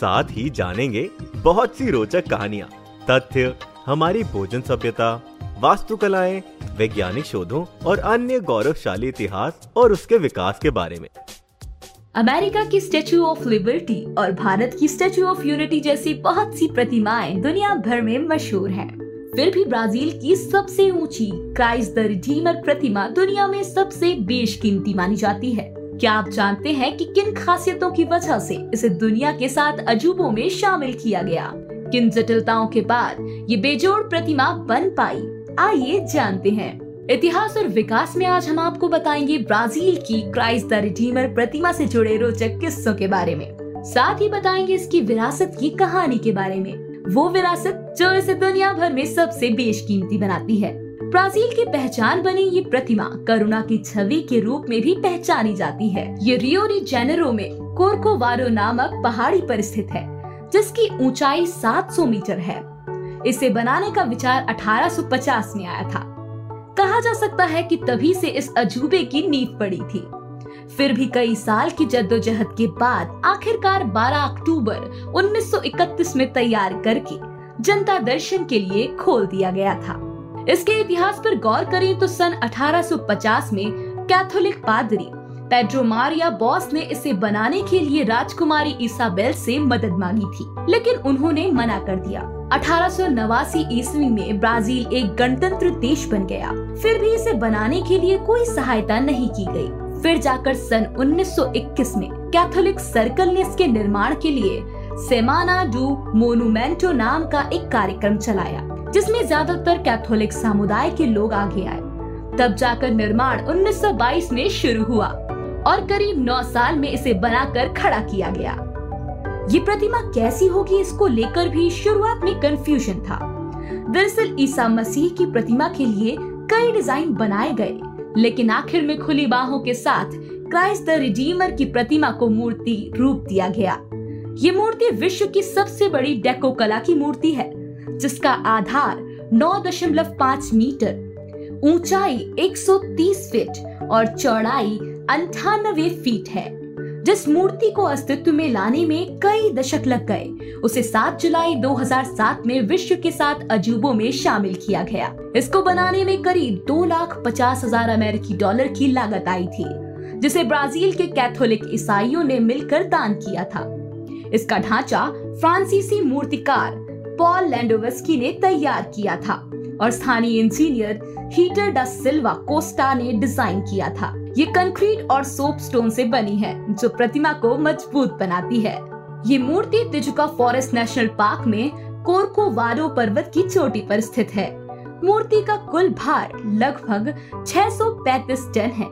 साथ ही जानेंगे बहुत सी रोचक कहानियाँ, तथ्य, हमारी भोजन सभ्यता, वास्तुकलाएँ, वैज्ञानिक शोधों और अन्य गौरवशाली इतिहास और उसके विकास के बारे में अमेरिका की स्टेचू ऑफ़ लिबर्टी और भारत की स्टेचू ऑफ़ यूनिटी जैसी बहुत सी प्रतिमाएँ दुनिया भर में मशहूर हैं। फिर भी ब्राज़ील की सबसे ऊँची क्राइस्ट द रिडीमर प्रतिमा दुनिया में सबसे बेशकीमती मानी जाती है क्या आप जानते हैं कि किन खासियतों की वजह से इसे दुनिया के साथ अजूबों में शामिल किया गया? किन जटिलताओं के बाद ये बेजोड़ प्रतिमा बन पाई? आइए जानते हैं। इतिहास और विकास में आज हम आपको बताएँगे ब्राज़ील की क्राइस्ट द रिडीमर प्रतिमा से जुड़े रोचक किस्सों के बारे में। साथ ही बताएँगे इसकी विरासत की कहानी के बारे में। वो विरासत जो इसे दुनिया भर में सबसे बेशकीमती बनाती है। ब्राज़ील की पहचान बनी ये प्रतिमा करुणा की छवि के रूप में भी पहचानी जाती है। ये रियो डी जेनेरो में कोरकोवारो नामक पहाड़ी पर स्थित है, जिसकी ऊंचाई 700 मीटर है। इसे बनाने का विचार 1850 में आया था। कहा जा सकता है कि तभी से इस अजूबे की नींव पड़ी थी। फिर भी कई साल की जद्दोजहद के बाद आखिरकार 12 अक्टूबर 1931 में तैयार करके जनता दर्शन के लिए खोल दिया गया था। इसके इतिहास पर गौर करें तो सन 1850 में कैथोलिक पादरी पेड्रो मारिया बॉस ने इसे बनाने के लिए राजकुमारी इसाबेल से मदद मांगी थी, लेकिन उन्होंने मना कर दिया। अठारह ईस्वी में ब्राज़ील एक गणतंत्र देश बन गया। फिर भी इसे बनाने के लिए कोई सहायता नहीं की गई। फिर जाकर सन 1921 में कैथोलिक सर्कल ने इसके निर्माण के लिए सेमाना डू मोनुमेंटो नाम का एक कार्यक्रम चलाया। जिसमें ज़्यादातर कैथोलिक समुदाय के लोग आगे आए। तब जाकर निर्माण 1922 में शुरू हुआ और करीब 9 साल में इसे बनाकर खड़ा किया गया। ये प्रतिमा कैसी होगी इसको लेकर भी शुरुआत में कंफ्यूजन था। दरअसल ईसा मसीह की प्रतिमा के लिए कई डिज़ाइन बनाए गए, लेकिन आखिर में खुली बाहों के साथ क्राइस्ट द रिडीमर की प्रतिमा को मूर्ति रूप दिया गया। ये मूर्ति विश्व की सबसे बड़ी डेको कला की मूर्ति है जिसका आधार 9.5 मीटर, ऊंचाई 130 फीट और चौड़ाई अंठानवे फीट है। जिस मूर्ति को अस्तित्व में लाने में कई दशक लग गए, उसे 7 जुलाई 2007 में विश्व के सात अजूबों में शामिल किया गया। इसको बनाने में करीब दो लाख पचास हज़ार अमेरिकी डॉलर की लागत आई थी, जिसे ब्राज़ील के कैथोलिक ईसाइयों ने मिलकर दान किया था। इसका ढांचा फ्रांसीसी मूर्तिकार पॉल लैंडोवस्की ने तैयार किया था और स्थानीय engineer Heitor da Silva Costa ने डिज़ाइन किया था। ये कंक्रीट और सोप स्टोन से बनी है, जो प्रतिमा को मज़बूत बनाती है। ये मूर्ति तिजुका फॉरेस्ट नेशनल पार्क में कोरकोवाडो पर्वत की चोटी पर स्थित है। मूर्ति का कुल भार लगभग 635 टन है।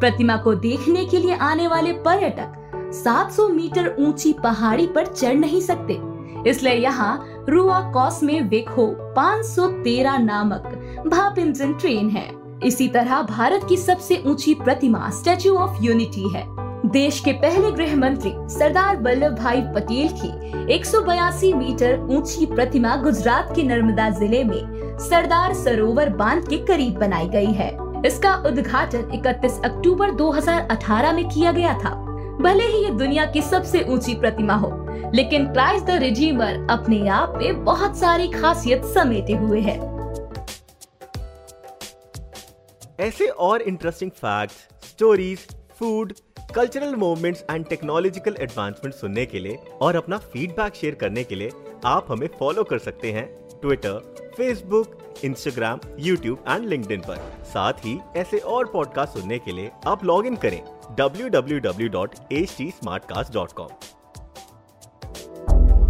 प्रतिमा को देखने के लिए आने वाले पर्यटक 700 मीटर ऊँची पहाड़ी पर चढ़ नहीं सकते। इसलिए यहाँ रुआ कॉस में वेखो 513 नामक भाप इंजन ट्रेन है। इसी तरह भारत की सबसे ऊँची प्रतिमा स्टेचू ऑफ़ यूनिटी है। देश के पहले गृह मंत्री, सरदार वल्लभ भाई पटेल की एक सौ बयासी मीटर ऊँची प्रतिमा गुजरात के नर्मदा ज़िले में सरदार सरोवर बाँध के करीब बनाई गई है। इसका उद्घाटन 31 अक्टूबर 2018 में किया गया था। भले ही ये दुनिया की सबसे ऊँची प्रतिमा हो लेकिन क्राइस्ट द रिजीमर अपने आप में बहुत सारी खासियत समेटे हुए है। ऐसे और interesting fact stories food cultural movements and technological advancement सुनने के लिए और अपना फीडबैक शेयर करने के लिए आप हमें फॉलो कर सकते हैं Twitter Facebook Instagram YouTube and LinkedIn पर। साथ ही ऐसे और पॉडकास्ट सुनने के लिए आप लॉग इन करें www.htsmartcast.com